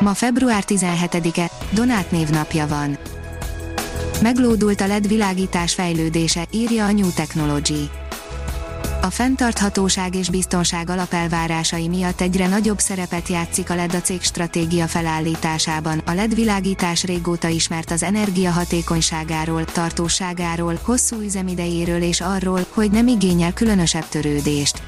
Ma február 17-e, Donát névnapja van. Meglódult a LED világítás fejlődése, írja a New Technology. A fenntarthatóság és biztonság alapelvárásai miatt egyre nagyobb szerepet játszik a LED a cég stratégia felállításában. A LED világítás régóta ismert az energiahatékonyságáról, tartóságáról, hosszú üzemidejéről és arról, hogy nem igényel különösebb törődést.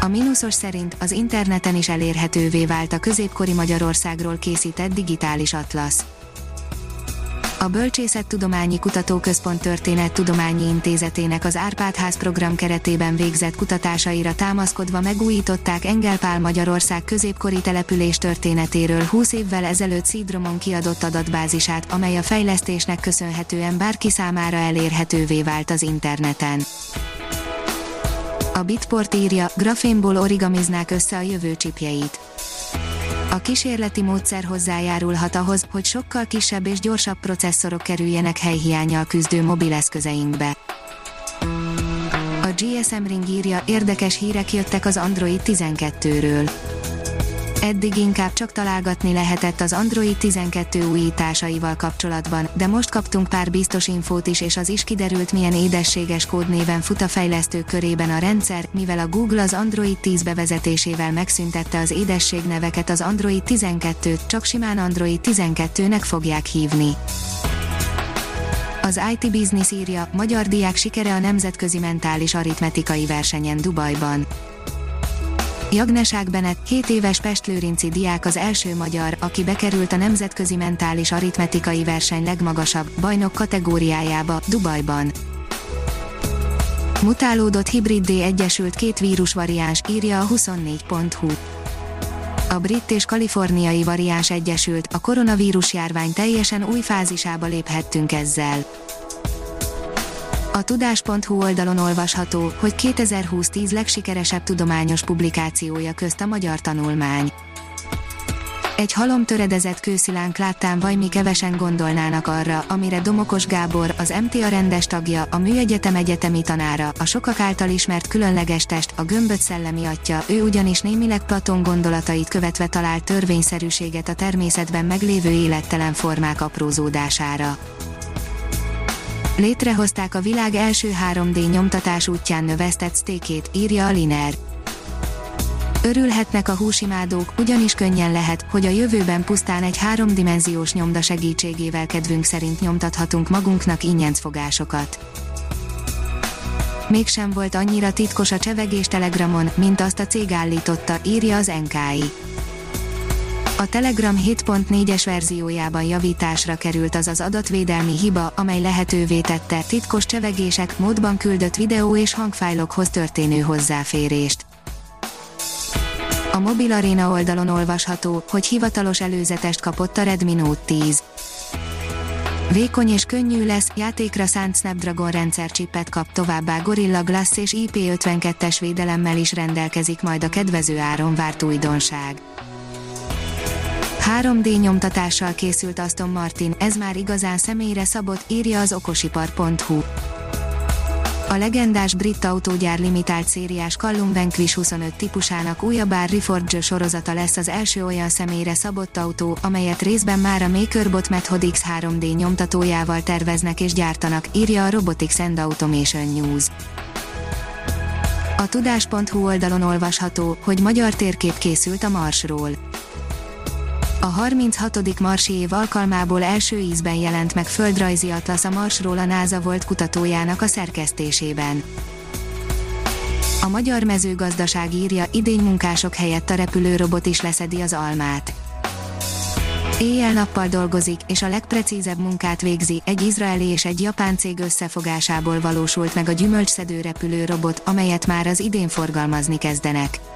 A mínuszos szerint az interneten is elérhetővé vált a középkori Magyarországról készített digitális atlasz. A Bölcsészettudományi Kutatóközpont Történettudományi Intézetének az Árpád-ház program keretében végzett kutatásaira támaszkodva megújították Engelpál Magyarország középkori település történetéről 20 évvel ezelőtt Szídromon kiadott adatbázisát, amely a fejlesztésnek köszönhetően bárki számára elérhetővé vált az interneten. A Bitport írja, grafénból origamiznák össze a jövő csipjeit. A kísérleti módszer hozzájárulhat ahhoz, hogy sokkal kisebb és gyorsabb processzorok kerüljenek helyhiányjal küzdő mobileszközeinkbe. A GSM Ring írja, érdekes hírek jöttek az Android 12-ről Eddig inkább csak találgatni lehetett az Android 12 újításaival kapcsolatban, de most kaptunk pár biztos infót is és az is kiderült milyen édességes kódnéven fut a fejlesztők körében a rendszer, mivel a Google az Android 10 bevezetésével megszüntette az édességneveket az Android 12-t, csak simán Android 12-nek fogják hívni. Az IT Business írja, magyar diák sikere a nemzetközi mentális aritmetikai versenyen Dubajban. Jagnesák Benet, 7 éves pestlőrinci diák az első magyar, aki bekerült a Nemzetközi Mentális Aritmetikai Verseny legmagasabb, bajnok kategóriájába, Dubajban. Mutálódott hibriddé egyesült két vírusvariáns, írja a 24.hu. A brit és kaliforniai variáns egyesült, a koronavírus járvány teljesen új fázisába léphettünk ezzel. A tudás.hu oldalon olvasható, hogy 2020 10 legsikeresebb tudományos publikációja közt a magyar tanulmány. Egy halom töredezett kőszilánk láttán vajmi kevesen gondolnának arra, amire Domokos Gábor, az MTA rendes tagja, a Műegyetem egyetemi tanára, a sokak által ismert különleges test, a gömböt szellemi atya, ő ugyanis némileg Platon gondolatait követve talált törvényszerűséget a természetben meglévő élettelen formák aprózódására. Létrehozták a világ első 3D nyomtatás útján növesztett sztékét, írja a Liner. Örülhetnek a húsimádók, ugyanis könnyen lehet, hogy a jövőben pusztán egy háromdimenziós nyomda segítségével kedvünk szerint nyomtathatunk magunknak ingyencfogásokat. Mégsem volt annyira titkos a csevegés Telegramon, mint azt a cég állította, írja az NKI. A Telegram 7.4-es verziójában javításra került az az adatvédelmi hiba, amely lehetővé tette titkos csevegések módban küldött videó és hangfájlokhoz történő hozzáférést. A Mobil Arena oldalon olvasható, hogy hivatalos előzetest kapott a Redmi Note 10. Vékony és könnyű lesz, játékra szánt Snapdragon rendszercsippet kap továbbá Gorilla Glass és IP52-es védelemmel is rendelkezik majd a kedvező áron várt újdonság. 3D nyomtatással készült Aston Martin, ez már igazán személyre szabott, írja az okosipar.hu. A legendás brit autógyár limitált szériás Callum Vanquish 25 típusának újabb Reforge sorozata lesz az első olyan személyre szabott autó, amelyet részben már a MakerBot Method X 3D nyomtatójával terveznek és gyártanak, írja a Robotics and Automation News. A tudás.hu oldalon olvasható, hogy magyar térkép készült a Marsról a 36. Marsi év alkalmából első ízben jelent meg földrajzi atlasz a Marsról a NASA volt kutatójának a szerkesztésében. A magyar mezőgazdaság írja, idény munkások helyett a repülőrobot is leszedi az almát. Éjjel-nappal dolgozik, és a legprecízebb munkát végzi, egy izraeli és egy japán cég összefogásából valósult meg a gyümölcsszedő repülőrobot, amelyet már az idén forgalmazni kezdenek.